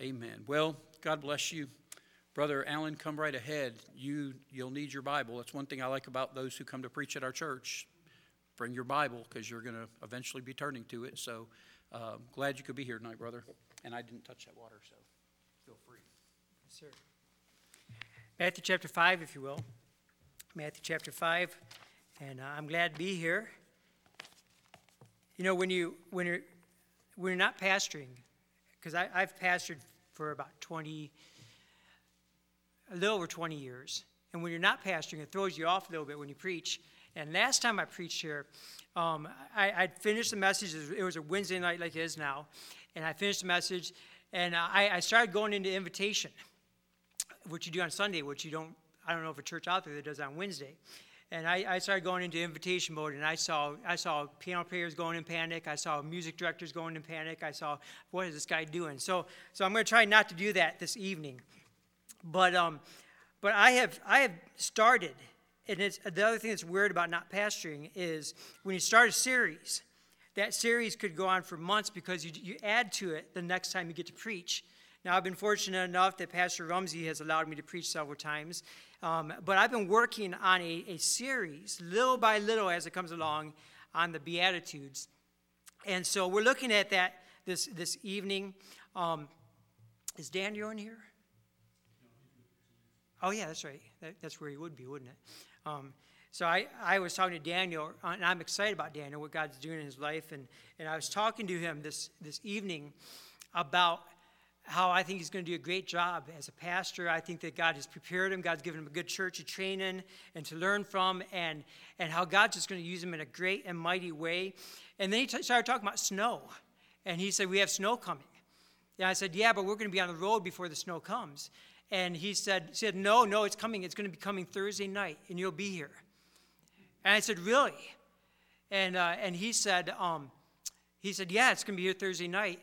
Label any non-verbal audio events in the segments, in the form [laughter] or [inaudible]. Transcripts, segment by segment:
Amen. Well, God bless you. Brother Allen, come right ahead. You, you'll need your Bible. That's one thing I like about those who come to preach at our church. Bring your Bible because you're going to eventually be turning to it. So uh, glad you could be here tonight, brother. And I didn't touch that water, so feel free. Yes, sir. Matthew chapter 5, if you will. Matthew chapter 5. And uh, I'm glad to be here. You know, when, you, when, you're, when you're not pastoring, because I've pastored for about 20, a little over 20 years. And when you're not pastoring, it throws you off a little bit when you preach. And last time I preached here, um, I, I'd finished the message. It was a Wednesday night like it is now. And I finished the message, and I, I started going into invitation, which you do on Sunday, which you don't, I don't know if a church out there that does on Wednesday. And I, I, started going into invitation mode, and I saw I saw piano players going in panic. I saw music directors going in panic. I saw what is this guy doing? So so I'm going to try not to do that this evening. But, um, but I, have, I have started, and it's, the other thing that's weird about not pastoring is when you start a series, that series could go on for months because you, you add to it the next time you get to preach. Now, I've been fortunate enough that Pastor Rumsey has allowed me to preach several times, um, but I've been working on a, a series, little by little as it comes along, on the Beatitudes. And so we're looking at that this, this evening. Um, is Daniel in here? Oh, yeah, that's right. That, that's where he would be, wouldn't it? Um, so I, I was talking to Daniel, and I'm excited about Daniel, what God's doing in his life. And, and I was talking to him this, this evening about how I think he's going to do a great job as a pastor. I think that God has prepared him. God's given him a good church to train in and to learn from, and, and how God's just going to use him in a great and mighty way. And then he t- started talking about snow. And he said, We have snow coming. And I said, Yeah, but we're going to be on the road before the snow comes. And he said, said, No, no, it's coming. It's going to be coming Thursday night, and you'll be here. And I said, Really? And, uh, and he said, um, he said, Yeah, it's going to be here Thursday night.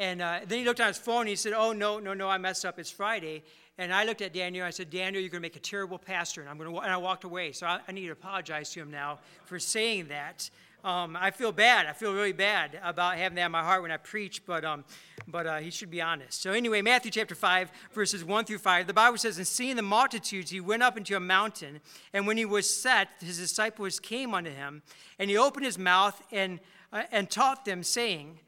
And uh, then he looked on his phone and he said, Oh, no, no, no, I messed up. It's Friday. And I looked at Daniel. And I said, Daniel, you're going to make a terrible pastor. And, I'm going to, and I walked away. So I, I need to apologize to him now for saying that. Um, I feel bad. I feel really bad about having that in my heart when I preach, but, um, but uh, he should be honest. So, anyway, Matthew chapter 5, verses 1 through 5, the Bible says, And seeing the multitudes, he went up into a mountain, and when he was set, his disciples came unto him, and he opened his mouth and, uh, and taught them, saying,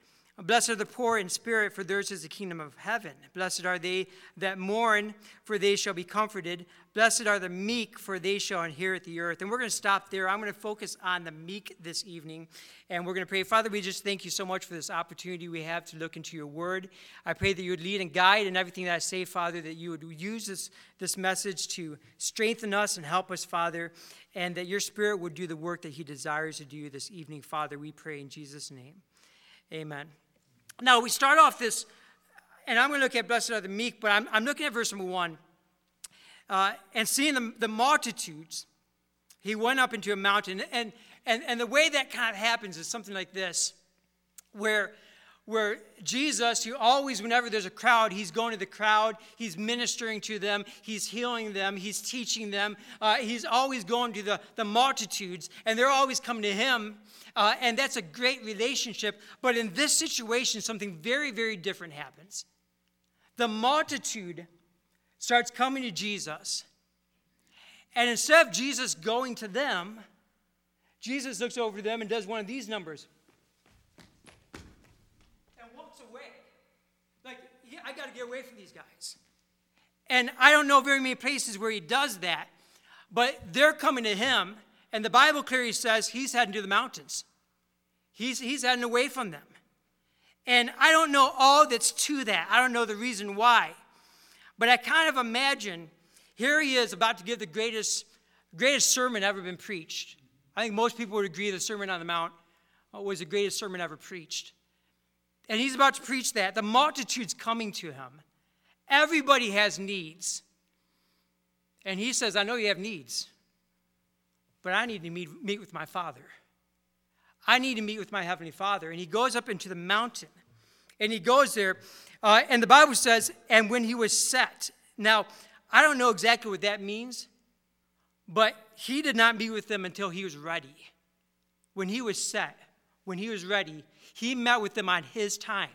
Blessed are the poor in spirit, for theirs is the kingdom of heaven. Blessed are they that mourn, for they shall be comforted. Blessed are the meek, for they shall inherit the earth. And we're going to stop there. I'm going to focus on the meek this evening. And we're going to pray. Father, we just thank you so much for this opportunity we have to look into your word. I pray that you would lead and guide in everything that I say, Father, that you would use this, this message to strengthen us and help us, Father, and that your spirit would do the work that he desires to do this evening, Father. We pray in Jesus' name. Amen. Now, we start off this, and I'm going to look at blessed are the meek, but I'm, I'm looking at verse number one. Uh, and seeing the, the multitudes, he went up into a mountain. And, and, and the way that kind of happens is something like this, where where Jesus, who always, whenever there's a crowd, he's going to the crowd, he's ministering to them, he's healing them, he's teaching them, uh, he's always going to the, the multitudes, and they're always coming to him. Uh, and that's a great relationship. But in this situation, something very, very different happens. The multitude starts coming to Jesus. And instead of Jesus going to them, Jesus looks over to them and does one of these numbers and walks away. Like, yeah, I got to get away from these guys. And I don't know very many places where he does that, but they're coming to him and the Bible clearly says he's heading to the mountains. He's, he's heading away from them. And I don't know all that's to that. I don't know the reason why. But I kind of imagine here he is about to give the greatest, greatest sermon ever been preached. I think most people would agree the Sermon on the Mount was the greatest sermon ever preached. And he's about to preach that. The multitude's coming to him. Everybody has needs. And he says, I know you have needs but I need to meet, meet with my Father. I need to meet with my Heavenly Father. And he goes up into the mountain. And he goes there. Uh, and the Bible says, and when he was set. Now, I don't know exactly what that means, but he did not meet with them until he was ready. When he was set, when he was ready, he met with them on his time.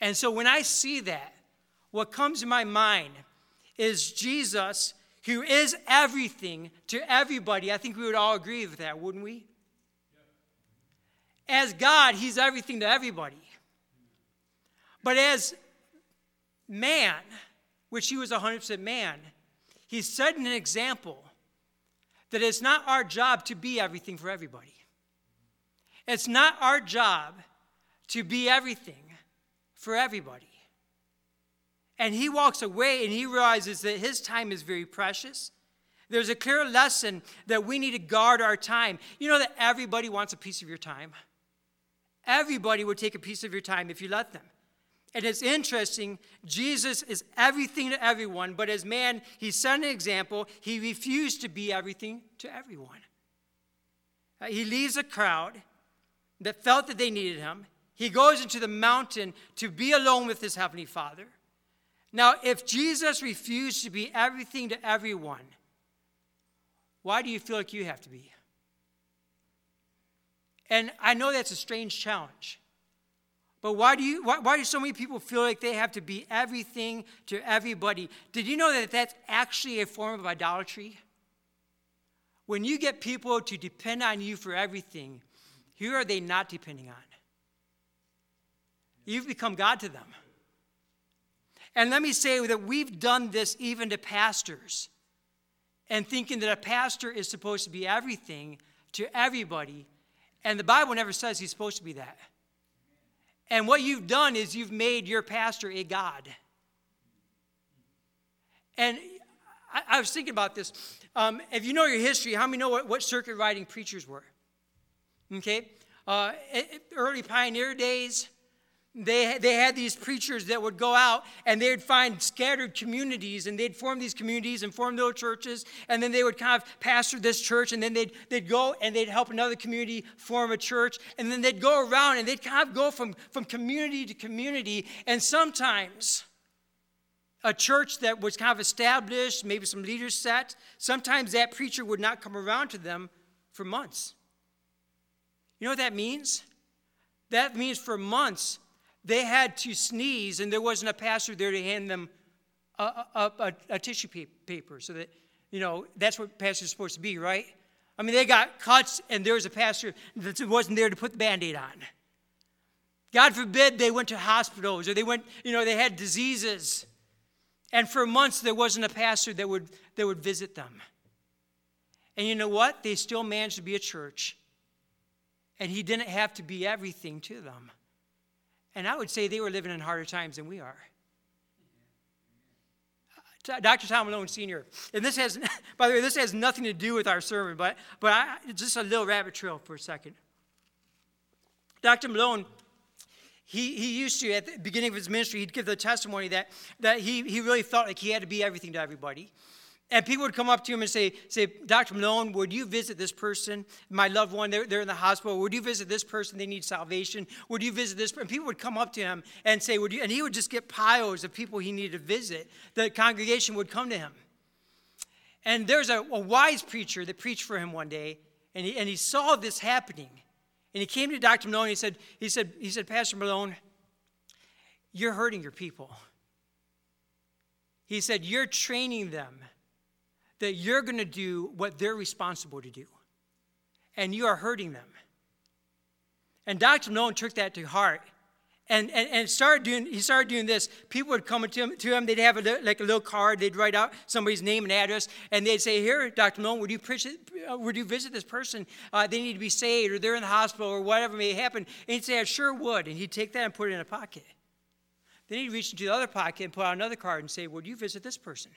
And so when I see that, what comes to my mind is Jesus, who is everything to everybody. I think we would all agree with that, wouldn't we? As God, He's everything to everybody. But as man, which He was 100% man, He set an example that it's not our job to be everything for everybody. It's not our job to be everything for everybody. And he walks away and he realizes that his time is very precious. There's a clear lesson that we need to guard our time. You know that everybody wants a piece of your time? Everybody would take a piece of your time if you let them. And it's interesting, Jesus is everything to everyone, but as man, he set an example. He refused to be everything to everyone. Uh, he leaves a crowd that felt that they needed him. He goes into the mountain to be alone with his heavenly Father. Now, if Jesus refused to be everything to everyone, why do you feel like you have to be? And I know that's a strange challenge. But why do, you, why, why do so many people feel like they have to be everything to everybody? Did you know that that's actually a form of idolatry? When you get people to depend on you for everything, who are they not depending on? You've become God to them. And let me say that we've done this even to pastors and thinking that a pastor is supposed to be everything to everybody. And the Bible never says he's supposed to be that. And what you've done is you've made your pastor a God. And I, I was thinking about this. Um, if you know your history, how many know what, what circuit riding preachers were? Okay? Uh, early pioneer days, they, they had these preachers that would go out and they'd find scattered communities and they'd form these communities and form little churches and then they would kind of pastor this church and then they'd, they'd go and they'd help another community form a church and then they'd go around and they'd kind of go from, from community to community and sometimes a church that was kind of established maybe some leaders set sometimes that preacher would not come around to them for months you know what that means that means for months they had to sneeze, and there wasn't a pastor there to hand them a, a, a, a tissue paper so that, you know, that's what pastors are supposed to be, right? I mean, they got cuts, and there was a pastor that wasn't there to put the band aid on. God forbid they went to hospitals or they went, you know, they had diseases. And for months, there wasn't a pastor that would, that would visit them. And you know what? They still managed to be a church. And he didn't have to be everything to them. And I would say they were living in harder times than we are. Uh, Dr. Tom Malone Sr. And this has, [laughs] by the way, this has nothing to do with our sermon, but, but I, just a little rabbit trail for a second. Dr. Malone, he, he used to, at the beginning of his ministry, he'd give the testimony that, that he, he really felt like he had to be everything to everybody. And people would come up to him and say, say, Dr. Malone, would you visit this person, my loved one, they're, they're in the hospital. Would you visit this person? They need salvation. Would you visit this? And people would come up to him and say, would you? And he would just get piles of people he needed to visit. The congregation would come to him. And there's a, a wise preacher that preached for him one day, and he, and he saw this happening. And he came to Dr. Malone and he said, he said, he said, Pastor Malone, you're hurting your people. He said, You're training them that you're going to do what they're responsible to do. And you are hurting them. And Dr. Malone took that to heart. And, and, and started doing, he started doing this. People would come to him, to him they'd have a, like a little card, they'd write out somebody's name and address, and they'd say, Here, Dr. Malone, would you, preach, uh, would you visit this person? Uh, they need to be saved, or they're in the hospital, or whatever may happen. And he'd say, I sure would. And he'd take that and put it in a pocket. Then he'd reach into the other pocket and pull out another card and say, Would you visit this person?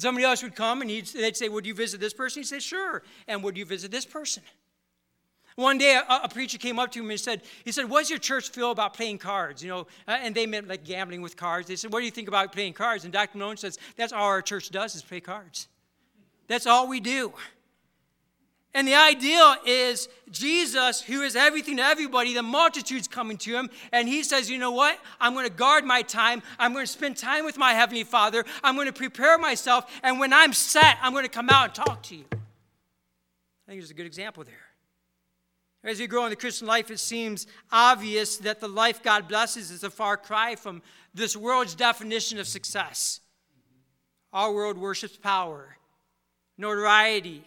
Somebody else would come and they'd say, Would you visit this person? He'd say, Sure. And would you visit this person? One day, a, a, preacher came up to him and said, "He said, what's your church feel about playing cards? You know, uh, and they meant like gambling with cards. They said, what do you think about playing cards?" And Dr. Malone says, "That's all our church does is play cards. That's all we do." And the ideal is Jesus, who is everything to everybody, the multitude's coming to him, and he says, You know what? I'm going to guard my time. I'm going to spend time with my Heavenly Father. I'm going to prepare myself, and when I'm set, I'm going to come out and talk to you. I think there's a good example there. As we grow in the Christian life, it seems obvious that the life God blesses is a far cry from this world's definition of success. Our world worships power, notoriety,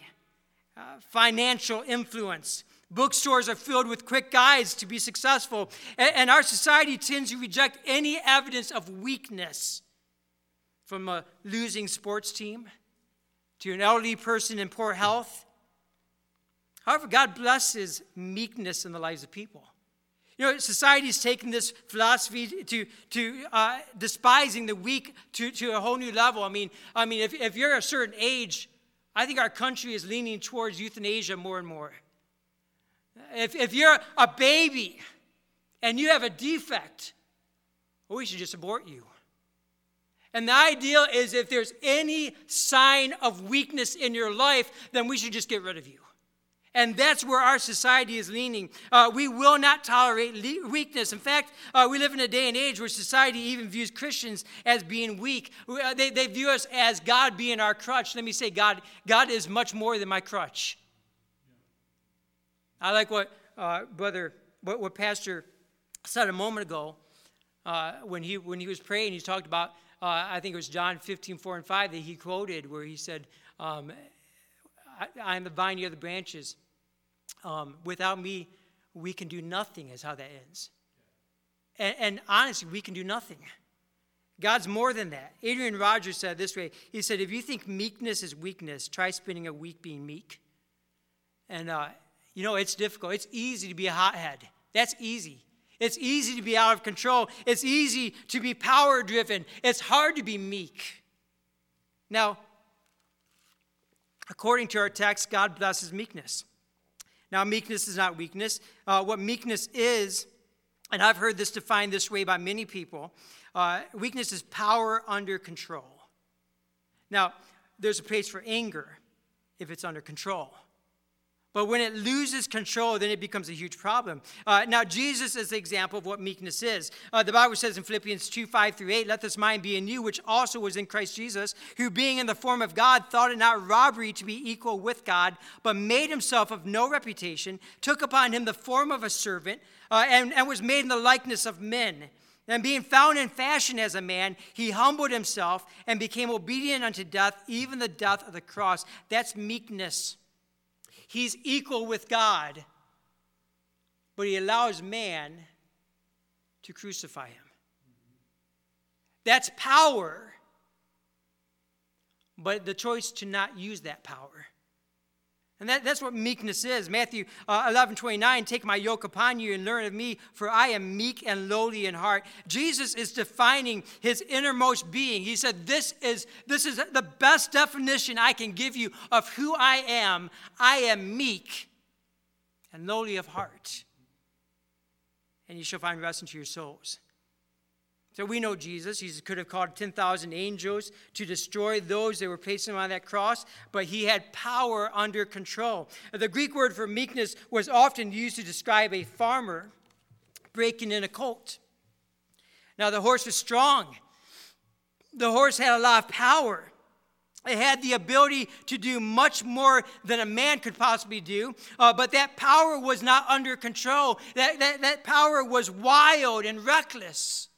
financial influence. Bookstores are filled with quick guides to be successful, and, and our society tends to reject any evidence of weakness from a losing sports team to an elderly person in poor health However, God blesses meekness in the lives of people. You know, society's taken this philosophy to, to uh, despising the weak to, to a whole new level. I mean, I mean if, if you're a certain age, I think our country is leaning towards euthanasia more and more. If, if you're a baby and you have a defect, well, we should just abort you. And the ideal is if there's any sign of weakness in your life, then we should just get rid of you. And that's where our society is leaning. Uh, we will not tolerate le- weakness. In fact, uh, we live in a day and age where society even views Christians as being weak. Uh, they, they view us as God being our crutch. Let me say, God, God is much more than my crutch. I like what uh, brother, what, what Pastor said a moment ago uh, when, he, when he was praying. He talked about, uh, I think it was John 15, 4 and 5 that he quoted, where he said, um, I, I am the vine, you are the branches. Um, without me, we can do nothing, is how that ends. And, and, honestly, we can do nothing. God's more than that. Adrian Rogers said this way He said, If you think meekness is weakness, try spending a week being meek. And, uh, you know, it's difficult. It's easy to be a hothead. That's easy. It's easy to be out of control. It's easy to be power driven. It's hard to be meek. Now, according to our text, God blesses meekness. Now, meekness is not weakness. Uh, what meekness is, and I've heard this defined this way by many people uh, weakness is power under control. Now, there's a place for anger if it's under control. But when it loses control, then it becomes a huge problem. Uh, now, Jesus is the example of what meekness is. Uh, the Bible says in Philippians 2 5 through 8, Let this mind be in you, which also was in Christ Jesus, who being in the form of God, thought it not robbery to be equal with God, but made himself of no reputation, took upon him the form of a servant, uh, and, and was made in the likeness of men. And being found in fashion as a man, he humbled himself and became obedient unto death, even the death of the cross. That's meekness. He's equal with God, but he allows man to crucify him. That's power, but the choice to not use that power. And that, that's what meekness is. Matthew uh, 11, 29, take my yoke upon you and learn of me, for I am meek and lowly in heart. Jesus is defining his innermost being. He said, this is, this is the best definition I can give you of who I am. I am meek and lowly of heart. And you shall find rest into your souls. So we know Jesus. He could have called 10,000 angels to destroy those that were placing him on that cross, but he had power under control. The Greek word for meekness was often used to describe a farmer breaking in a colt. Now, the horse was strong, the horse had a lot of power. It had the ability to do much more than a man could possibly do, uh, but that power was not under control. That, that, that power was wild and reckless.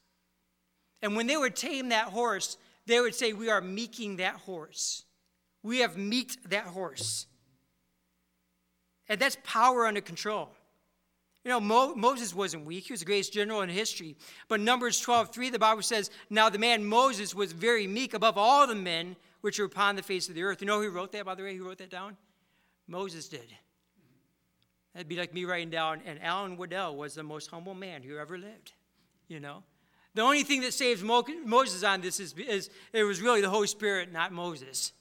And when they would tame that horse, they would say, We are meeking that horse. We have meeked that horse. And that's power under control. You know, Mo- Moses wasn't weak. He was the greatest general in history. But Numbers 12, 3, the Bible says, Now the man Moses was very meek above all the men which were upon the face of the earth. You know who wrote that, by the way? Who wrote that down? Moses did. That'd be like me writing down, and Alan Waddell was the most humble man who ever lived, you know? The only thing that saves Moses on this is, is it was really the Holy Spirit, not Moses.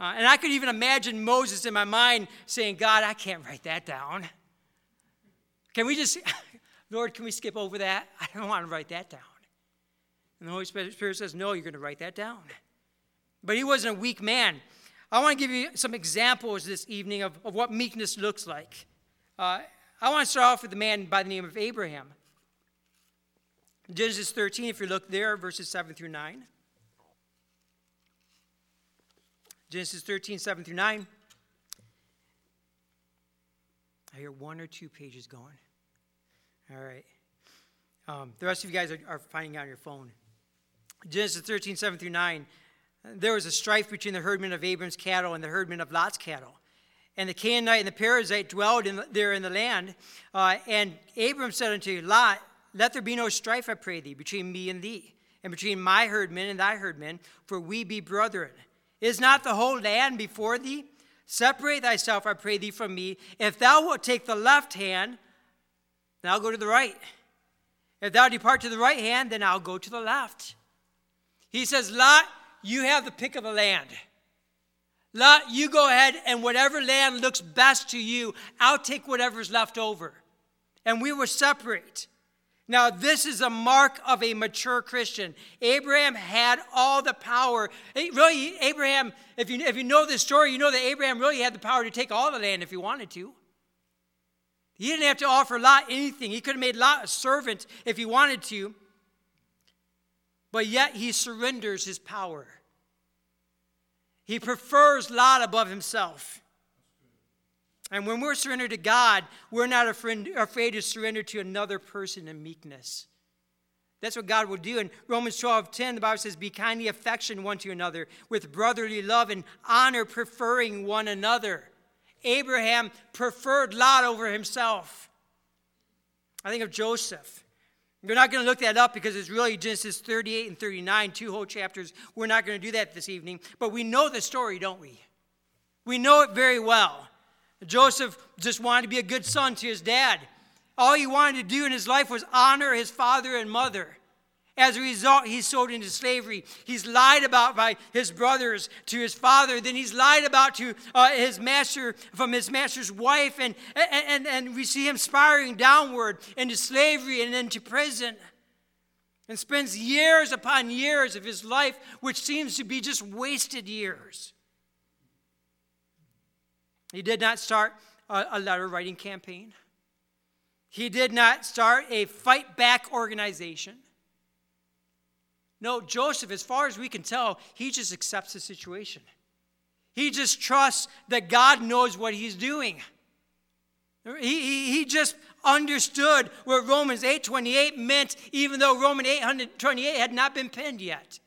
Uh, and I could even imagine Moses in my mind saying, God, I can't write that down. Can we just, [laughs] Lord, can we skip over that? [laughs] I don't want to write that down. And the Holy Spirit says, No, you're going to write that down. But he wasn't a weak man. I want to give you some examples this evening of, of what meekness looks like. Uh, I want to start off with a man by the name of Abraham. Genesis 13, if you look there, verses 7 through 9. Genesis 13, 7 through 9. I hear one or two pages going. All right. Um, the rest of you guys are, are finding out on your phone. Genesis 13, 7 through 9. There was a strife between the herdmen of Abram's cattle and the herdmen of Lot's cattle. And the Canaanite and the Perizzite dwelled in, there in the land. Uh, and Abram said unto Lot, Let there be no strife, I pray thee, between me and thee, and between my herdmen and thy herdmen, for we be brethren. Is not the whole land before thee? Separate thyself, I pray thee, from me. If thou wilt take the left hand, then I'll go to the right. If thou depart to the right hand, then I'll go to the left. He says, Lot, you have the pick of the land. Lot, you go ahead and whatever land looks best to you, I'll take whatever's left over. And we were separate. Now, this is a mark of a mature Christian. Abraham had all the power. Really, Abraham, if you, if you know this story, you know that Abraham really had the power to take all the land if he wanted to. He didn't have to offer Lot anything. He could have made Lot a servant if he wanted to. But yet he surrenders his power. He prefers Lot above himself. And when we're surrendered to God, we're not afraid to surrender to another person in meekness. That's what God will do. In Romans 12 10, the Bible says, Be kindly affection one to another, with brotherly love and honor, preferring one another. Abraham preferred Lot over himself. I think of Joseph. We're not going to look that up because it's really Genesis 38 and 39, two whole chapters. We're not going to do that this evening. But we know the story, don't we? We know it very well. Joseph just wanted to be a good son to his dad. All he wanted to do in his life was honor his father and mother. As a result, he's sold into slavery. He's lied about by his brothers to his father. Then he's lied about to uh, his master from his master's wife. And, and, and we see him spiraling downward into slavery and into prison. And spends years upon years of his life, which seems to be just wasted years. He did not start a, a letter writing campaign. He did not start a fight back organization. No, Joseph, as far as we can tell, he just accepts the situation. He just trusts that God knows what he's doing. He, he, he just understood what Romans 8.28 meant, even though Romans 828 had not been penned yet.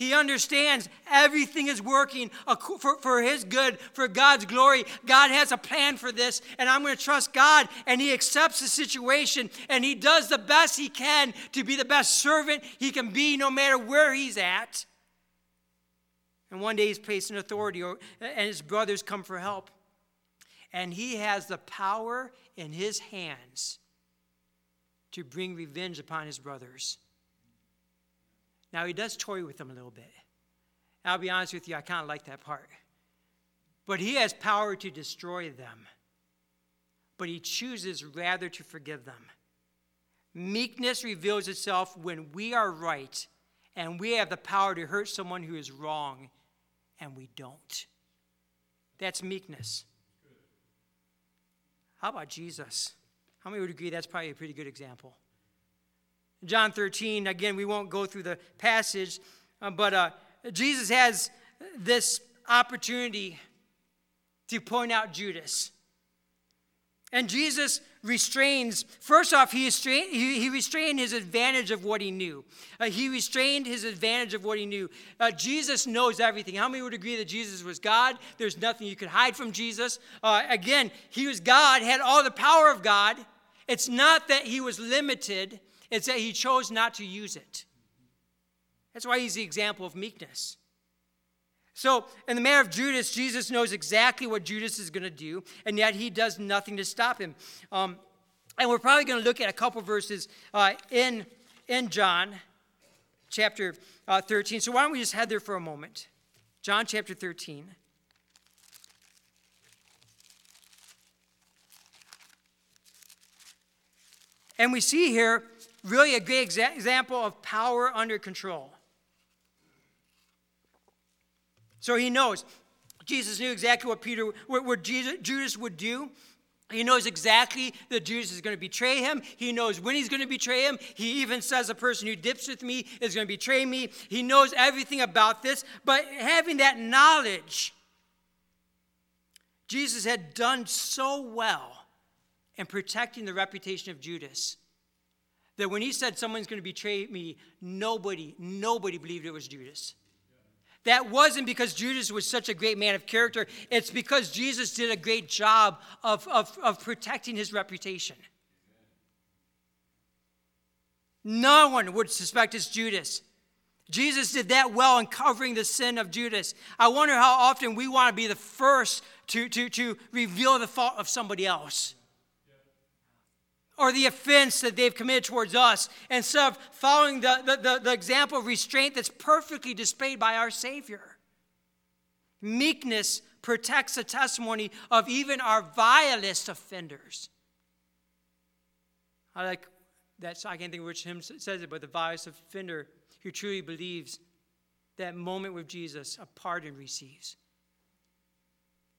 He understands everything is working for, for His good, for God's glory. God has a plan for this, and I'm going to trust God. And He accepts the situation, and He does the best He can to be the best servant He can be, no matter where He's at. And one day He's placed in authority, and His brothers come for help. And He has the power in His hands to bring revenge upon His brothers. Now, he does toy with them a little bit. I'll be honest with you, I kind of like that part. But he has power to destroy them. But he chooses rather to forgive them. Meekness reveals itself when we are right and we have the power to hurt someone who is wrong and we don't. That's meekness. How about Jesus? How many would agree that's probably a pretty good example? John 13, again, we won't go through the passage, uh, but uh, Jesus has this opportunity to point out Judas. And Jesus restrains, first off, he restrained, he, he restrained his advantage of what he knew. Uh, he restrained his advantage of what he knew. Uh, Jesus knows everything. How many would agree that Jesus was God? There's nothing you could hide from Jesus. Uh, again, he was God, had all the power of God. It's not that he was limited, it's that he chose not to use it. That's why he's the example of meekness. So, in the matter of Judas, Jesus knows exactly what Judas is going to do, and yet he does nothing to stop him. Um, and we're probably going to look at a couple verses uh, in, in John chapter uh, 13. So, why don't we just head there for a moment? John chapter 13. And we see here really a great exa- example of power under control. So he knows. Jesus knew exactly what Peter, what, what Jesus, Judas would do. He knows exactly that Judas is going to betray him. He knows when he's going to betray him. He even says a person who dips with me is going to betray me. He knows everything about this. But having that knowledge Jesus had done so well in protecting the reputation of Judas that when he said someone's going to betray me, nobody, nobody believed it was Judas. That wasn't because Judas was such a great man of character. It's because Jesus did a great job of, of, of protecting his reputation. No one would suspect it's Judas. Jesus did that well in covering the sin of Judas. I wonder how often we want to be the first to, to, to reveal the fault of somebody else or the offense that they've committed towards us instead of following the, the, the, the example of restraint that's perfectly displayed by our Savior. Meekness protects the testimony of even our vilest offenders. I like that, I can't think which hymn says it, but the vilest offender who truly believes that moment with Jesus, a pardon receives.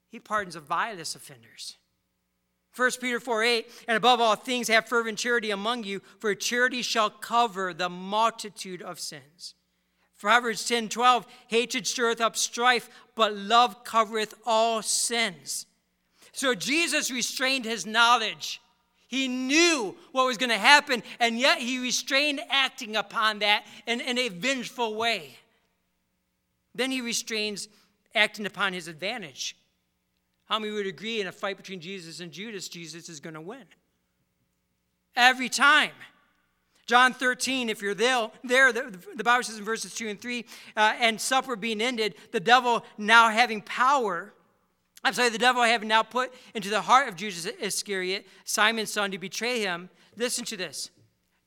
He pardons the vilest offenders. 1 Peter 4 8, and above all things, have fervent charity among you, for charity shall cover the multitude of sins. Proverbs 10 12, hatred stirreth up strife, but love covereth all sins. So Jesus restrained his knowledge. He knew what was going to happen, and yet he restrained acting upon that in, in a vengeful way. Then he restrains acting upon his advantage. How many would agree in a fight between Jesus and Judas, Jesus is going to win? Every time. John 13, if you're there, there the, the Bible says in verses 2 and 3, uh, and supper being ended, the devil now having power, I'm sorry, the devil having now put into the heart of Judas Iscariot, Simon's son, to betray him. Listen to this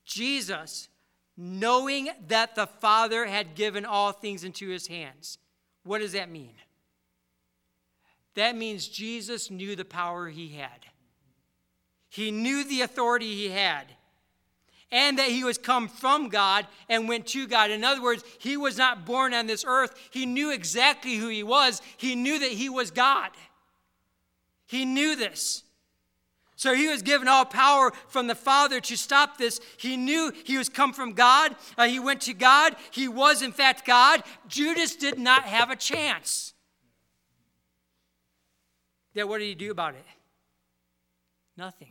Jesus, knowing that the Father had given all things into his hands. What does that mean? That means Jesus knew the power he had. He knew the authority he had. And that he was come from God and went to God. In other words, he was not born on this earth. He knew exactly who he was. He knew that he was God. He knew this. So he was given all power from the Father to stop this. He knew he was come from God. Uh, he went to God. He was, in fact, God. Judas did not have a chance. Yeah, what did he do about it? Nothing.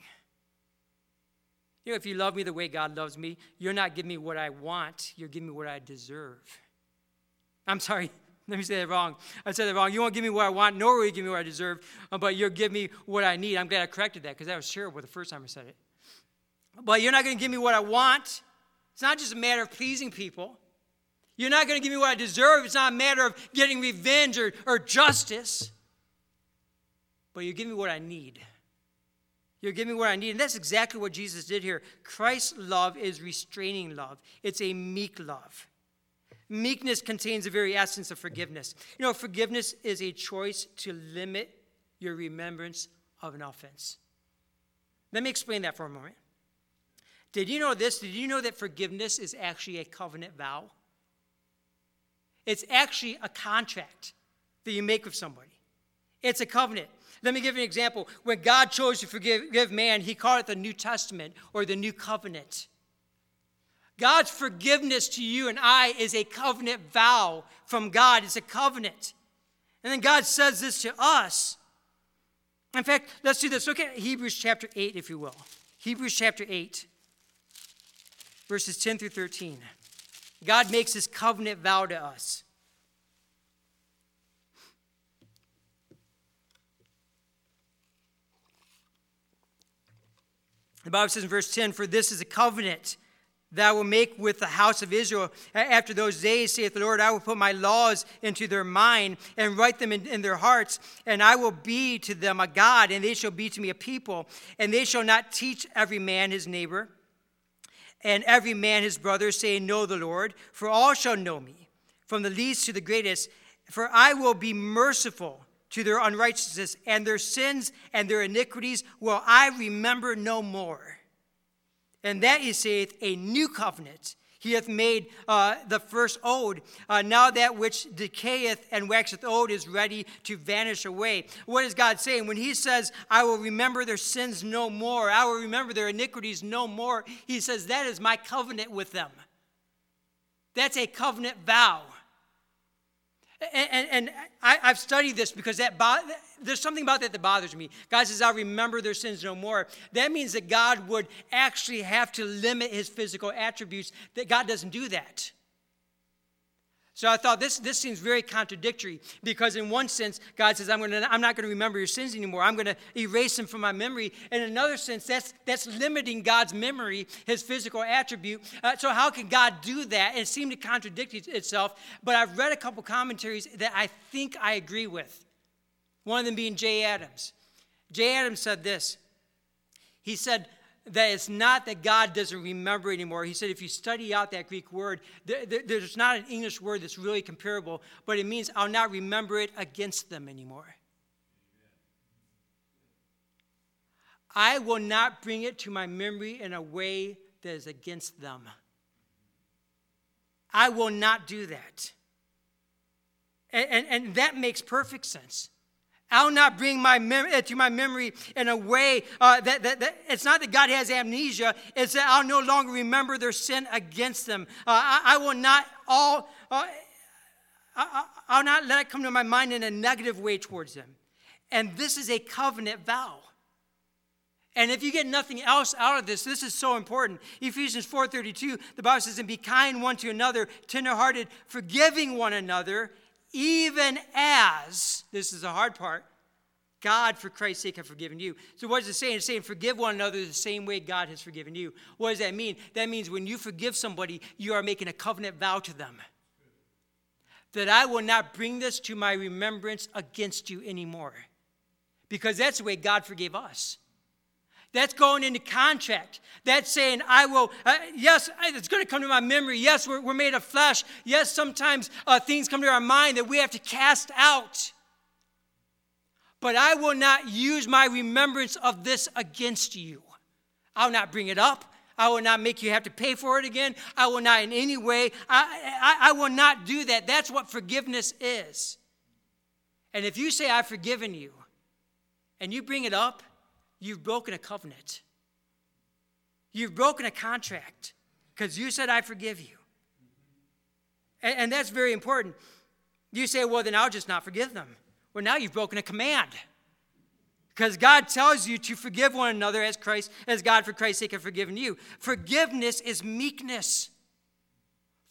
You know, if you love me the way God loves me, you're not giving me what I want, you're giving me what I deserve. I'm sorry, [laughs] let me say that wrong. I said that wrong. You won't give me what I want, nor will you give me what I deserve, uh, but you'll give me what I need. I'm glad I corrected that because that was terrible the first time I said it. But you're not going to give me what I want. It's not just a matter of pleasing people. You're not going to give me what I deserve. It's not a matter of getting revenge or, or justice but you give me what I need. You're giving me what I need. And that's exactly what Jesus did here. Christ's love is restraining love, it's a meek love. Meekness contains the very essence of forgiveness. You know, forgiveness is a choice to limit your remembrance of an offense. Let me explain that for a moment. Did you know this? Did you know that forgiveness is actually a covenant vow? It's actually a contract that you make with somebody. It's a covenant. Let me give you an example. When God chose to forgive man, he called it the New Testament or the New Covenant. God's forgiveness to you and I is a covenant vow from God. It's a covenant. And then God says this to us. In fact, let's do this. Look at Hebrews chapter 8, if you will. Hebrews chapter 8, verses 10 through 13. God makes his covenant vow to us. The Bible says in verse 10 For this is a covenant that I will make with the house of Israel. After those days, saith the Lord, I will put my laws into their mind and write them in, in, their hearts, and I will be to them a God, and they shall be to me a people. And they shall not teach every man his neighbor, and every man his brother, saying, Know the Lord, for all shall know me, from the least to the greatest. For I will be merciful to their unrighteousness, and their sins and their iniquities will I remember no more. And that he saith, a new covenant. He hath made uh, the first old. Uh, now that which decayeth and waxeth old is ready to vanish away. What is God saying? When he says, I will remember their sins no more, I will remember their iniquities no more, he says, that is my covenant with them. That's a covenant vow. And, and I, have studied this because that bo- there's something about that that bothers me. God says, I'll remember their sins no more. That means that God would actually have to limit his physical attributes, that God doesn't do that. So I thought this, this seems very contradictory because, in one sense, God says, I'm, gonna, I'm not going to remember your sins anymore. I'm going to erase them from my memory. In another sense, that's, that's limiting God's memory, his physical attribute. Uh, so, how can God do that? It seemed to contradict itself, but I've read a couple commentaries that I think I agree with. One of them being Jay Adams. Jay Adams said this He said, that it's not that God doesn't remember anymore. He said if you study out that Greek word, there, there, there's not an English word that's really comparable, but it means I'll not remember it against them anymore. I will not bring it to my memory in a way that is against them. I will not do that. And, and, and that makes perfect sense. I'll not bring my mem- to my memory in a way uh, that, that, that, it's not that God has amnesia, it's that I'll no longer remember their sin against them. Uh, I, I, will not all, uh, I, I'll not let it come to my mind in a negative way towards them. And this is a covenant vow. And if you get nothing else out of this, this is so important. Ephesians 4:32, the Bible says, "And be kind one to another, tenderhearted, forgiving one another, even as, this is the hard part, God, for Christ's sake, have forgiven you. So, what is it saying? It's saying, forgive one another the same way God has forgiven you. What does that mean? That means when you forgive somebody, you are making a covenant vow to them that I will not bring this to my remembrance against you anymore. Because that's the way God forgave us. That's going into contract. That's saying, I will, uh, yes, it's going to come to my memory. Yes, we're, we're made of flesh. Yes, sometimes uh, things come to our mind that we have to cast out. But I will not use my remembrance of this against you. I will not bring it up. I will not make you have to pay for it again. I will not in any way, I, I, I will not do that. That's what forgiveness is. And if you say, I've forgiven you, and you bring it up, you've broken a covenant. You've broken a contract because you said, I forgive you. And, and, that's very important. You say, well, then I'll just not forgive them. Well, now you've broken a command. Because God tells you to forgive one another as Christ, as God for Christ's sake have forgiven you. Forgiveness is meekness.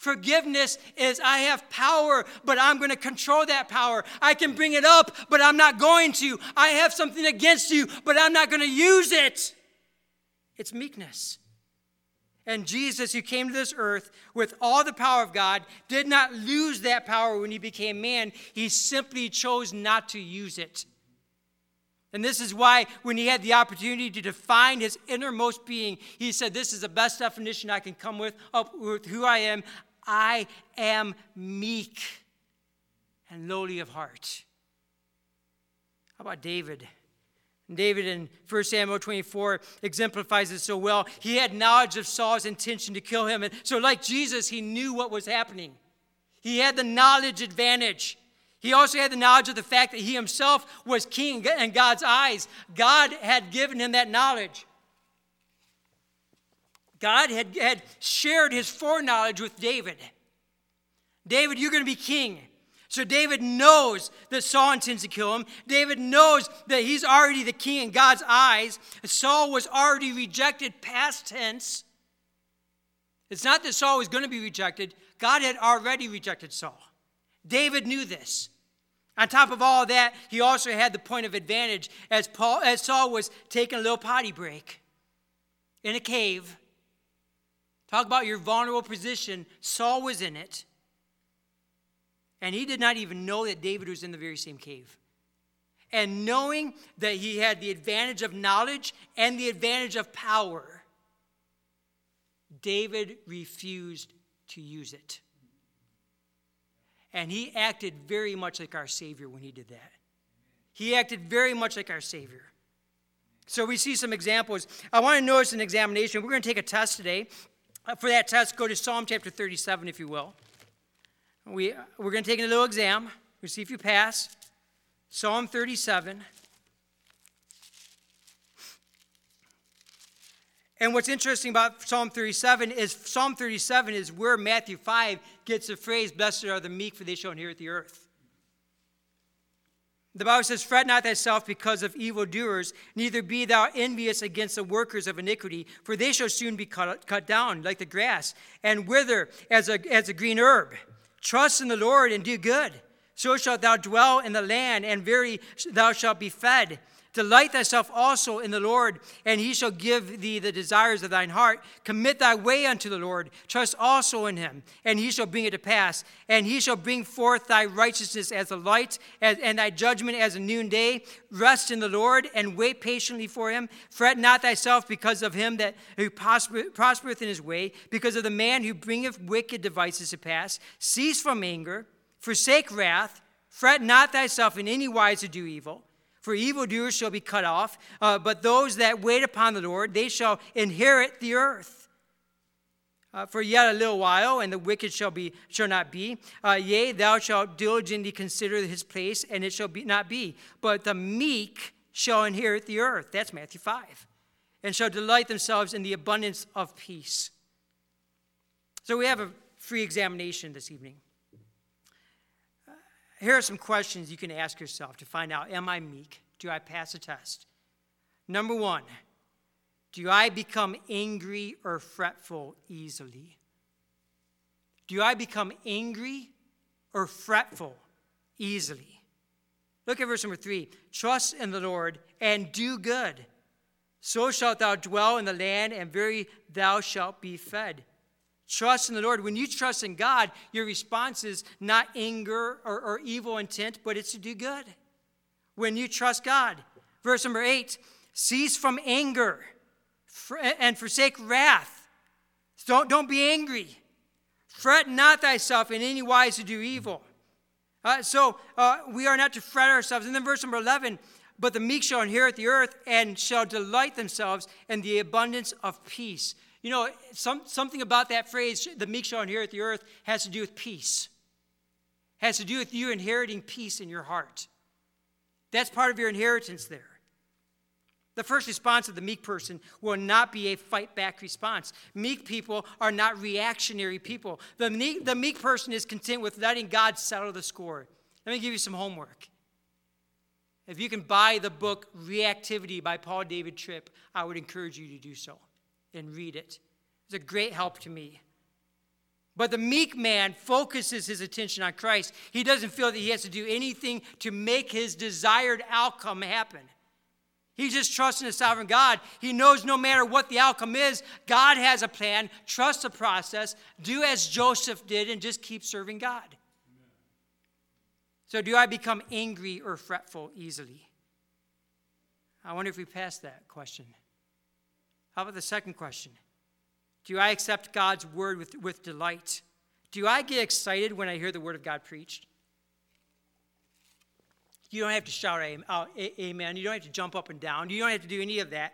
Forgiveness is I have power, but I'm going to control that power. I can bring it up, but I'm not going to. I have something against you, but I'm not going to use it. It's meekness. And Jesus, who came to this earth with all the power of God, did not lose that power when he became man. He simply chose not to use it. And this is why, when he had the opportunity to define his innermost being, he said, This is the best definition I can come with, with who I am. I am meek and lowly of heart. How about David? David in 1 Samuel 24 exemplifies it so well. He had knowledge of Saul's intention to kill him. And so, like Jesus, he knew what was happening. He had the knowledge advantage. He also had the knowledge of the fact that he himself was king in God's eyes. God had given him that knowledge. God had, had shared his foreknowledge with David. David, you're going to be king. So David knows that Saul intends to kill him. David knows that he's already the king in God's eyes. Saul was already rejected, past tense. It's not that Saul was going to be rejected, God had already rejected Saul. David knew this. On top of all that, he also had the point of advantage as, Paul, as Saul was taking a little potty break in a cave. Talk about your vulnerable position. Saul was in it. And he did not even know that David was in the very same cave. And knowing that he had the advantage of knowledge and the advantage of power, David refused to use it. And he acted very much like our Savior when he did that. He acted very much like our Savior. So we see some examples. I want to notice an examination. We're going to take a test today. Uh, for that test, go to Psalm chapter 37, if you will. We, we're going to take a little exam. We'll see if you pass. Psalm 37. And what's interesting about Psalm 37 is Psalm 37 is where Matthew 5 gets the phrase, Blessed are the meek, for they shall inherit the earth. The Bible says, Fret not thyself because of evildoers, neither be thou envious against the workers of iniquity, for they shall soon be cut, cut down like the grass, and wither as a, as a green herb. Trust in the Lord and do good. So shalt thou dwell in the land, and very thou shalt be fed. Delight thyself also in the Lord, and he shall give thee the desires of thine heart. Commit thy way unto the Lord. Trust also in him, and he shall bring it to pass. And he shall bring forth thy righteousness as the light, and thy judgment as a noonday. Rest in the Lord, and wait patiently for him. Fret not thyself because of him that who prospereth in his way, because of the man who bringeth wicked devices to pass. Cease from anger, forsake wrath. Fret not thyself in any wise to do evil for evildoers shall be cut off, uh, but those that wait upon the Lord, they shall inherit the earth. Uh, for yet a little while, and the wicked shall be shall not be. Uh, yea, thou shalt diligently consider his place, and it shall be not be. But the meek shall inherit the earth. That's Matthew five, and shall delight themselves in the abundance of peace. So we have a free examination this evening here are some questions you can ask yourself to find out Am I meek? Do I pass a test? Number one, do I become angry or fretful easily? Do I become angry or fretful easily? Look at verse number three. Trust in the Lord and do good. So shalt thou dwell in the land, and very thou shalt be fed. Trust in the Lord. When you trust in God, your response is not anger or, or evil intent, but it's to do good. When you trust God. Verse number eight cease from anger and forsake wrath. Don't, don't be angry. Fret not thyself in any wise to do evil. Uh, so uh, we are not to fret ourselves. And then verse number 11, but the meek shall inherit the earth and shall delight themselves in the abundance of peace. You know, some, something about that phrase, the meek shall inherit the earth, has to do with peace. Has to do with you inheriting peace in your heart. That's part of your inheritance there. The first response of the meek person will not be a fight back response. Meek people are not reactionary people. The meek, the meek person is content with letting God settle the score. Let me give you some homework. If you can buy the book Reactivity by Paul David Tripp, I would encourage you to do so and read it. It's a great help to me. But the meek man focuses his attention on Christ. He doesn't feel that he has to do anything to make his desired outcome happen. He just trusts in the sovereign God. He knows no matter what the outcome is, God has a plan. Trust the process. Do as Joseph did and just keep serving God. So, do I become angry or fretful easily? I wonder if we passed that question. How about the second question? Do I accept God's word with, with delight? Do I get excited when I hear the word of God preached? You don't have to shout out amen. You don't have to jump up and down. You don't have to do any of that.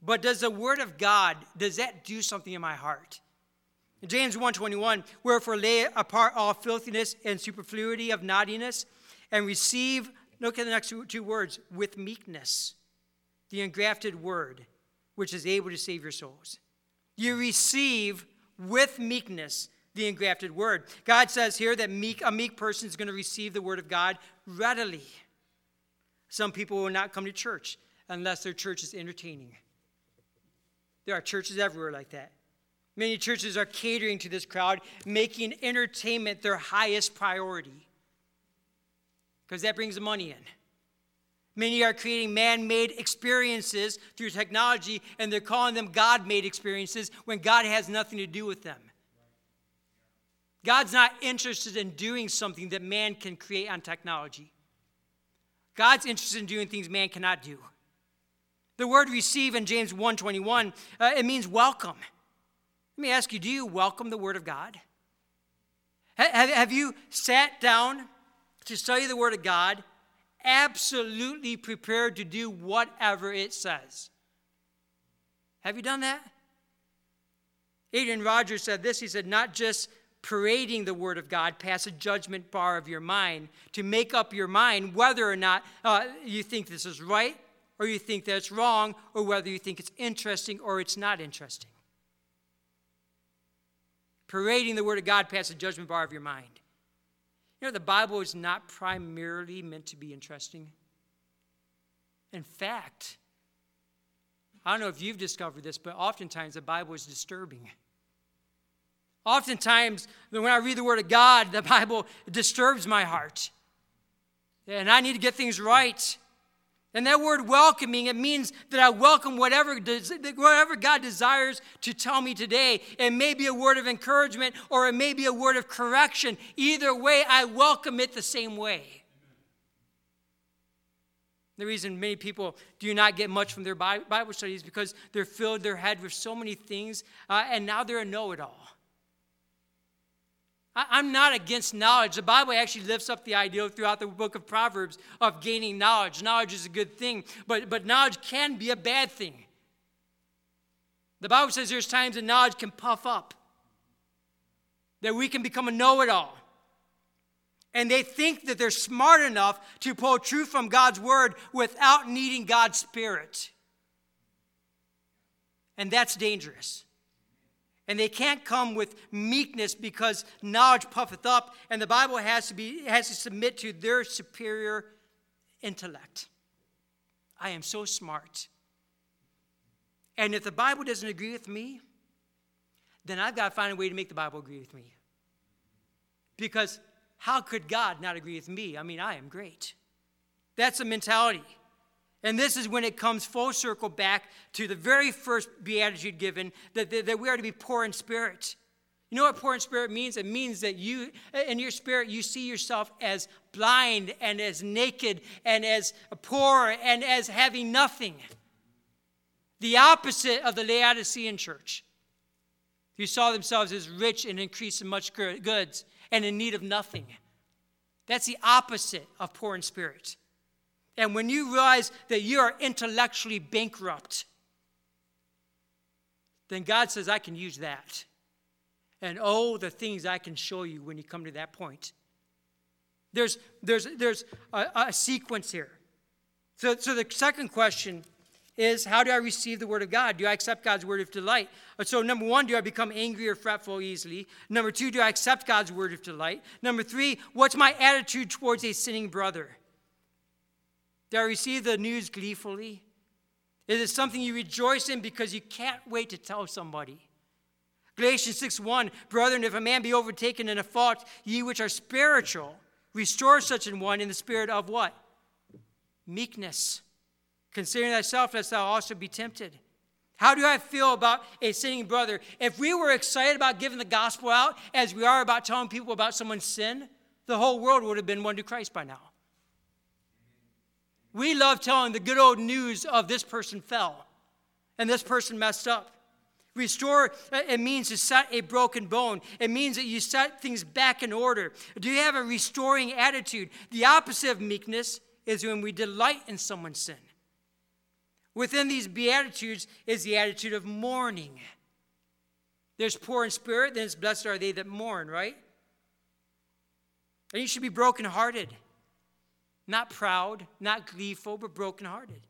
But does the word of God, does that do something in my heart? James 1.21, wherefore lay apart all filthiness and superfluity of naughtiness, and receive, look at the next two words, with meekness, the engrafted word which is able to save your souls. You receive with meekness the engrafted word. God says here that meek, a meek person is going to receive the word of God readily. Some people will not come to church unless their church is entertaining. There are churches everywhere like that. Many churches are catering to this crowd, making entertainment their highest priority because that brings the money in. Many are creating man made experiences through technology, and they're calling them God made experiences when God has nothing to do with them. God's not interested in doing something that man can create on technology. God's interested in doing things man cannot do. The word receive in James 1:21, uh, it means welcome. Let me ask you, do you welcome the word of God? Have, have you sat down to study the word of God absolutely prepared to do whatever it says. Have you done that? Adrian Rogers said this he said, not just parading the Word of God past a judgment bar of your mind to make up your mind whether or not uh, you think this is right or you think that's wrong or whether you think it's interesting or it's not interesting. Parading the Word of God past the judgment bar of your mind. You know, the Bible is not primarily meant to be interesting. In fact, I don't know if you've discovered this, but oftentimes the Bible is disturbing. Oftentimes, when I read the Word of God, the Bible disturbs my heart. And I need to get things right. And that word welcoming, it means that I welcome whatever, whatever God desires to tell me today. It may be a word of encouragement or it may be a word of correction. Either way, I welcome it the same way. The reason many people do not get much from their Bible studies because they're filled their head with so many things, uh, and now they're a know it all. I'm not against knowledge. The Bible actually lifts up the idea throughout the book of Proverbs of gaining knowledge. Knowledge is a good thing, but, but knowledge can be a bad thing. The Bible says there's times that knowledge can puff up, that we can become a know it all. And they think that they're smart enough to pull truth from God's word without needing God's spirit. And that's dangerous. And they can't come with meekness because knowledge puffeth up, and the Bible has to, be, has to submit to their superior intellect. I am so smart. And if the Bible doesn't agree with me, then I've got to find a way to make the Bible agree with me. Because how could God not agree with me? I mean, I am great. That's a mentality. And this is when it comes full circle back to the very first beatitude given that, that, that we are to be poor in spirit. You know what poor in spirit means? It means that you, in your spirit, you see yourself as blind and as naked and as poor and as having nothing. The opposite of the Laodicean church, who saw themselves as rich and increased in much goods and in need of nothing. That's the opposite of poor in spirit. And when you realize that you are intellectually bankrupt, then God says, I can use that. And oh, the things I can show you when you come to that point. There's, there's, there's a, a sequence here. So, so the second question is how do I receive the word of God? Do I accept God's word of delight? Uh, so, number one, do I become angry or fretful easily? Number two, do I accept God's word of delight? Number three, what's my attitude towards a sinning brother? Do I receive the news gleefully? Is it something you rejoice in because you can't wait to tell somebody? Galatians 6 1, Brethren, if a man be overtaken in a fault, ye which are spiritual, restore such an one in the spirit of what? Meekness. Considering thyself, lest thou also be tempted. How do I feel about a sinning brother? If we were excited about giving the gospel out as we are about telling people about someone's sin, the whole world would have been won to Christ by now. We love telling the good old news of this person fell and this person messed up. Restore, uh, it means to set a broken bone. It means that you set things back in order. Do you have a restoring attitude? The opposite of meekness is when we delight in someone's sin. Within these Beatitudes is the attitude of mourning. There's poor in spirit, then it's blessed are they that mourn, right? And you should be brokenhearted. Not proud, not gleeful, but brokenhearted.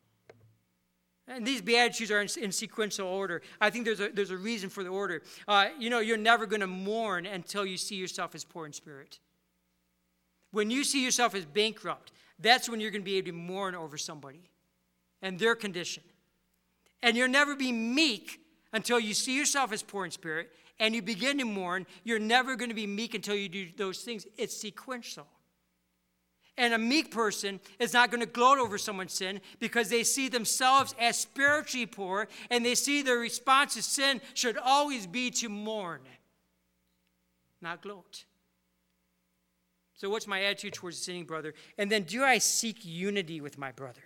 And these Beatitudes are in, in, sequential order. I think there's a, there's a reason for the order. Uh, you know, you're never going to mourn until you see yourself as poor in spirit. When you see yourself as bankrupt, that's when you're going to be able to mourn over somebody and their condition. And you'll never be meek until you see yourself as poor in spirit and you begin to mourn. You're never going to be meek until you do those things. It's sequential. And a meek person is not going to gloat over someone's sin because they see themselves as spiritually poor and they see their response to sin should always be to mourn, not gloat. So, what's my attitude towards a sinning brother? And then, do I seek unity with my brother?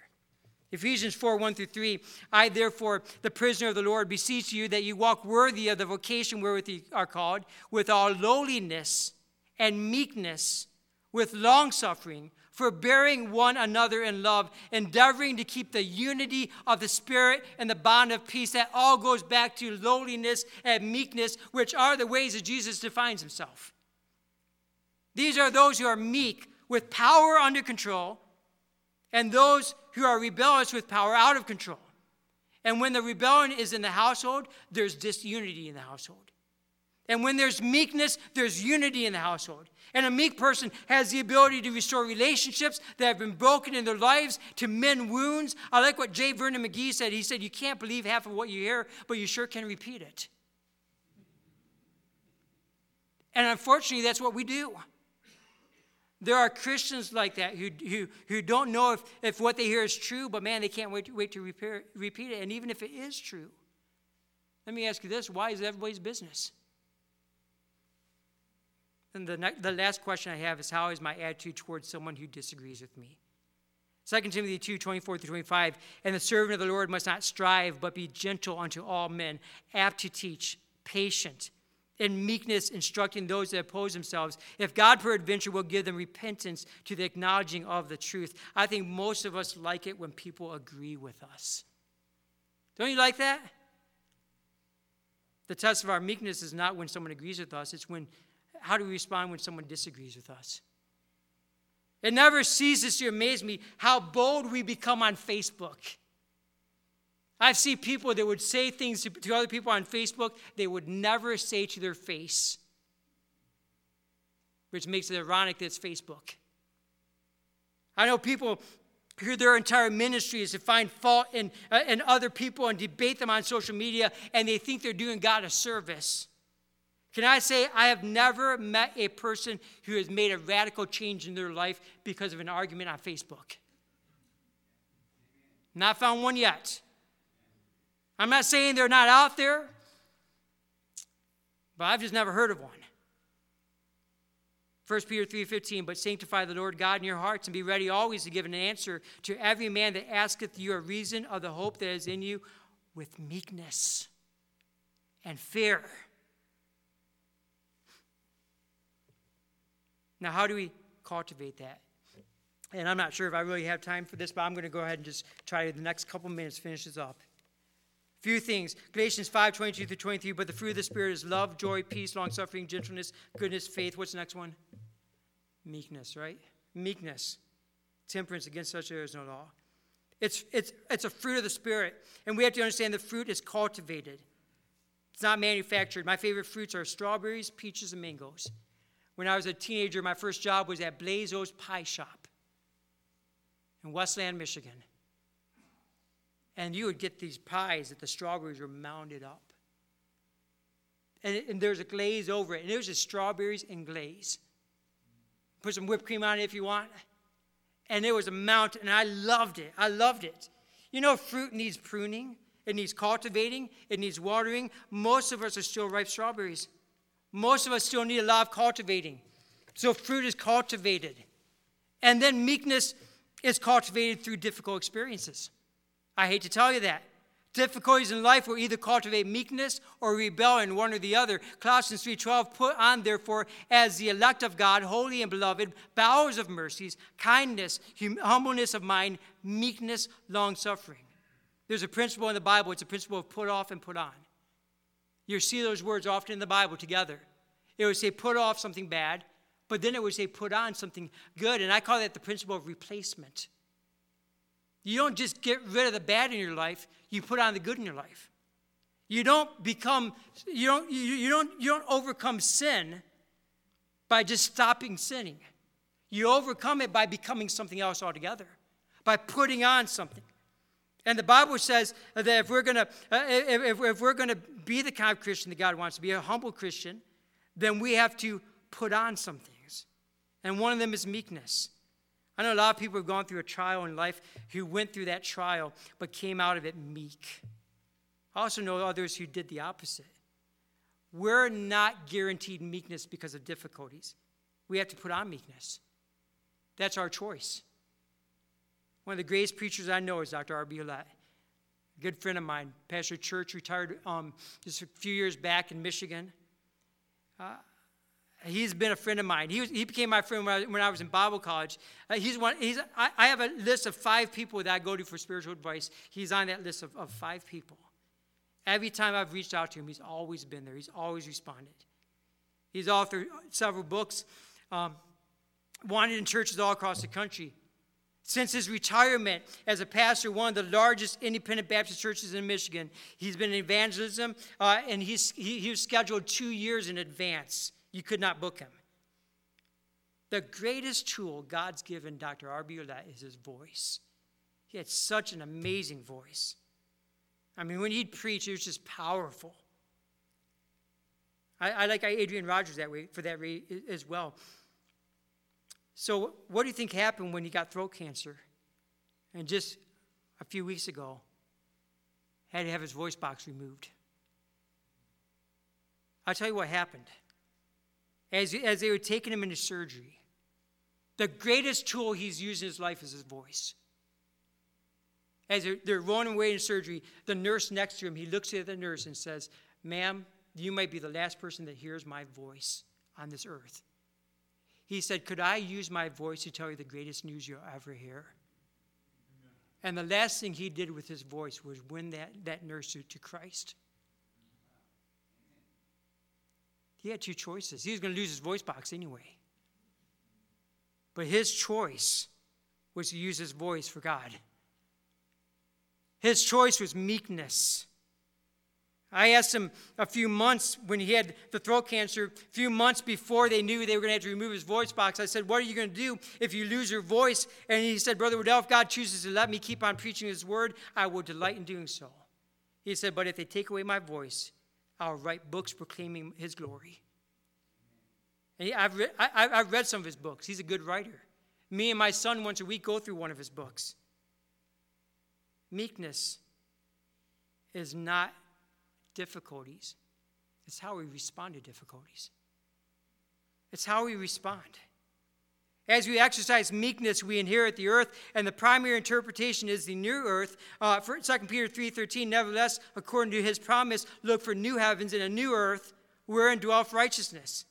Ephesians 4 1 through 3. I, therefore, the prisoner of the Lord, beseech you that you walk worthy of the vocation wherewith you are called, with all lowliness and meekness, with longsuffering forbearing one another in love, endeavoring to keep the unity of the Spirit and the bond of peace. That all goes back to lowliness and meekness, which are the ways that Jesus defines himself. These are those who are meek with power under control, and those who are rebellious with power out of control. And when the rebellion is in the household, there's disunity in the household. And when there's meekness, there's unity in the household. And a meek person has the ability to restore relationships that have been broken in their lives, to mend wounds. I like what J. Vernon McGee said. He said, You can't believe half of what you hear, but you sure can repeat it. And unfortunately, that's what we do. There are Christians like that who, who, who don't know if, if what they hear is true, but man, they can't wait to, wait to repair, repeat it. And even if it is true, let me ask you this why is it everybody's business? And the, the last question I have is how is my attitude towards someone who disagrees with me? 2 Timothy 2 24 through 25. And the servant of the Lord must not strive, but be gentle unto all men, apt to teach, patient, in meekness, instructing those that oppose themselves. If God peradventure will give them repentance to the acknowledging of the truth. I think most of us like it when people agree with us. Don't you like that? The test of our meekness is not when someone agrees with us, it's when how do we respond when someone disagrees with us? It never ceases to amaze me how bold we become on Facebook. I've seen people that would say things to, to other people on Facebook they would never say to their face, which makes it ironic that it's Facebook. I know people who their entire ministry is to find fault in, uh, in other people and debate them on social media, and they think they're doing God a service. Can I say, I have never met a person who has made a radical change in their life because of an argument on Facebook? Not found one yet. I'm not saying they're not out there, but I've just never heard of one. 1 Peter 3:15 but sanctify the Lord God in your hearts and be ready always to give an answer to every man that asketh you a reason of the hope that is in you with meekness and fear Now, how do we cultivate that? And I'm not sure if I really have time for this, but I'm going to go ahead and just try the next couple minutes finish this up. Few things. Galatians 5 22 through 23. But the fruit of the Spirit is love, joy, peace, long suffering, gentleness, goodness, faith. What's the next one? Meekness, right? Meekness. Temperance. Against such there is no law. It's, it's, it's a fruit of the Spirit. And we have to understand the fruit is cultivated, it's not manufactured. My favorite fruits are strawberries, peaches, and mangoes. When I was a teenager, my first job was at Blazo's Pie Shop in Westland, Michigan. And you would get these pies that the strawberries were mounded up. And, and there's a glaze over it. And it was just strawberries and glaze. Put some whipped cream on it if you want. And it was a mountain, and I loved it. I loved it. You know, fruit needs pruning, it needs cultivating, it needs watering. Most of us are still ripe strawberries. Most of us still need a lot of cultivating. So fruit is cultivated. And then meekness is cultivated through difficult experiences. I hate to tell you that. Difficulties in life will either cultivate meekness or rebellion, one or the other. Colossians 3:12 put on therefore as the elect of God, holy and beloved, bowers of mercies, kindness, hum- humbleness of mind, meekness, long suffering. There's a principle in the Bible, it's a principle of put off and put on. You see those words often in the Bible together. It would say put off something bad, but then it would say put on something good. And I call that the principle of replacement. You don't just get rid of the bad in your life, you put on the good in your life. You don't become, you don't, you, you don't, you don't overcome sin by just stopping sinning. You overcome it by becoming something else altogether, by putting on something. And the Bible says that if we're to uh, if, if we're going to be the kind of Christian that God wants to be, a humble Christian, then we have to put on some things. And one of them is meekness. I know a lot of people have gone through a trial in life who went through that trial but came out of it meek. I also know others who did the opposite. We're not guaranteed meekness because of difficulties. We have to put on meekness. That's our choice. One of the greatest preachers I know is Dr. R.B. Ouellette. A good friend of mine, Pastor Church, retired um, just a few years back in Michigan. Uh, he's been a friend of mine. He, was, he became my friend when I, when I was in Bible college. Uh, he's one, he's, I, I, have a list of five people that I go to for spiritual advice. He's on that list of, of five people. Every time I've reached out to him, he's always been there. He's always responded. He's authored several books, um, wanted in churches all across the country. Since his retirement as a pastor, one of the largest independent Baptist churches in Michigan, he's been in evangelism, uh, and he's, he, he was scheduled two years in advance. You could not book him. The greatest tool God's given Dr. R.B. Ouellette is his voice. He had such an amazing voice. I mean, when he'd preach, it was just powerful. I, I like Adrian Rogers that way for that way as well. So, what do you think happened when he got throat cancer? And just a few weeks ago, had to have his voice box removed. I'll tell you what happened. As, as they were taking him into surgery, the greatest tool he's used in his life is his voice. As they're, they're rolling away in surgery, the nurse next to him, he looks at the nurse and says, Ma'am, you might be the last person that hears my voice on this earth. He said, Could I use my voice to tell you the greatest news you'll ever hear? And the last thing he did with his voice was win that, that nurse to, to Christ. He had two choices. He was going to lose his voice box anyway. But his choice was to use his voice for God. His choice was meekness. I asked him a few months when he had the throat cancer, a few months before they knew they were going to have to remove his voice box. I said, What are you going to do if you lose your voice? And he said, Brother Waddell, if God chooses to let me keep on preaching his word, I will delight in doing so. He said, But if they take away my voice, I'll write books proclaiming his glory. And I've, I, I've read some of his books. He's a good writer. Me and my son once a week go through one of his books. Meekness is not difficulties, it's how we respond to difficulties. It's how we respond. As we exercise meekness, we inherit the earth, and the primary interpretation is the new earth. Uh, for 2 Peter 3.13, nevertheless, according to his promise, look for new heavens and a new earth wherein dwelleth righteousness.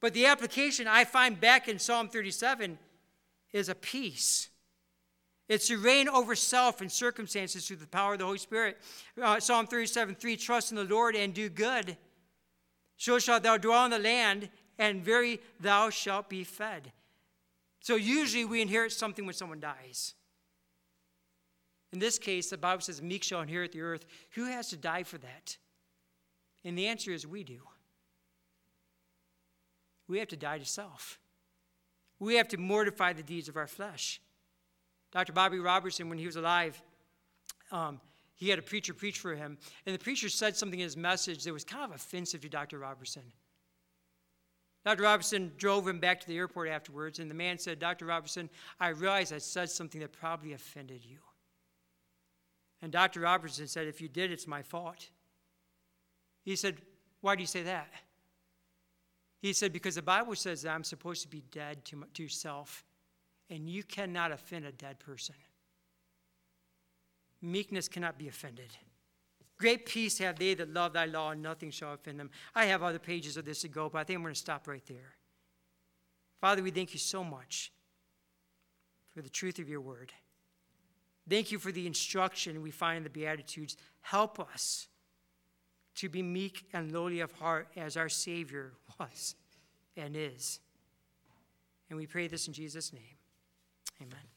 But the application I find back in Psalm 37 is a peace. It's to reign over self and circumstances through the power of the Holy Spirit. Uh, Psalm 37 3 Trust in the Lord and do good. So shalt thou dwell in the land, and very thou shalt be fed. So usually we inherit something when someone dies. In this case, the Bible says, Meek shall inherit the earth. Who has to die for that? And the answer is we do. We have to die to self. We have to mortify the deeds of our flesh. Dr. Bobby Robertson, when he was alive, um, he had a preacher preach for him, and the preacher said something in his message that was kind of offensive to Dr. Robertson. Dr. Robertson drove him back to the airport afterwards, and the man said, Dr. Robertson, I realize I said something that probably offended you. And Dr. Robertson said, If you did, it's my fault. He said, Why do you say that? He said, Because the Bible says that I'm supposed to be dead to, to self, and you cannot offend a dead person. Meekness cannot be offended. Great peace have they that love thy law, and nothing shall offend them. I have other pages of this to go, but I think I'm going to stop right there. Father, we thank you so much for the truth of your word. Thank you for the instruction we find in the Beatitudes. Help us to be meek and lowly of heart as our Savior [laughs] was and is. And we pray this in Jesus' name. Amen.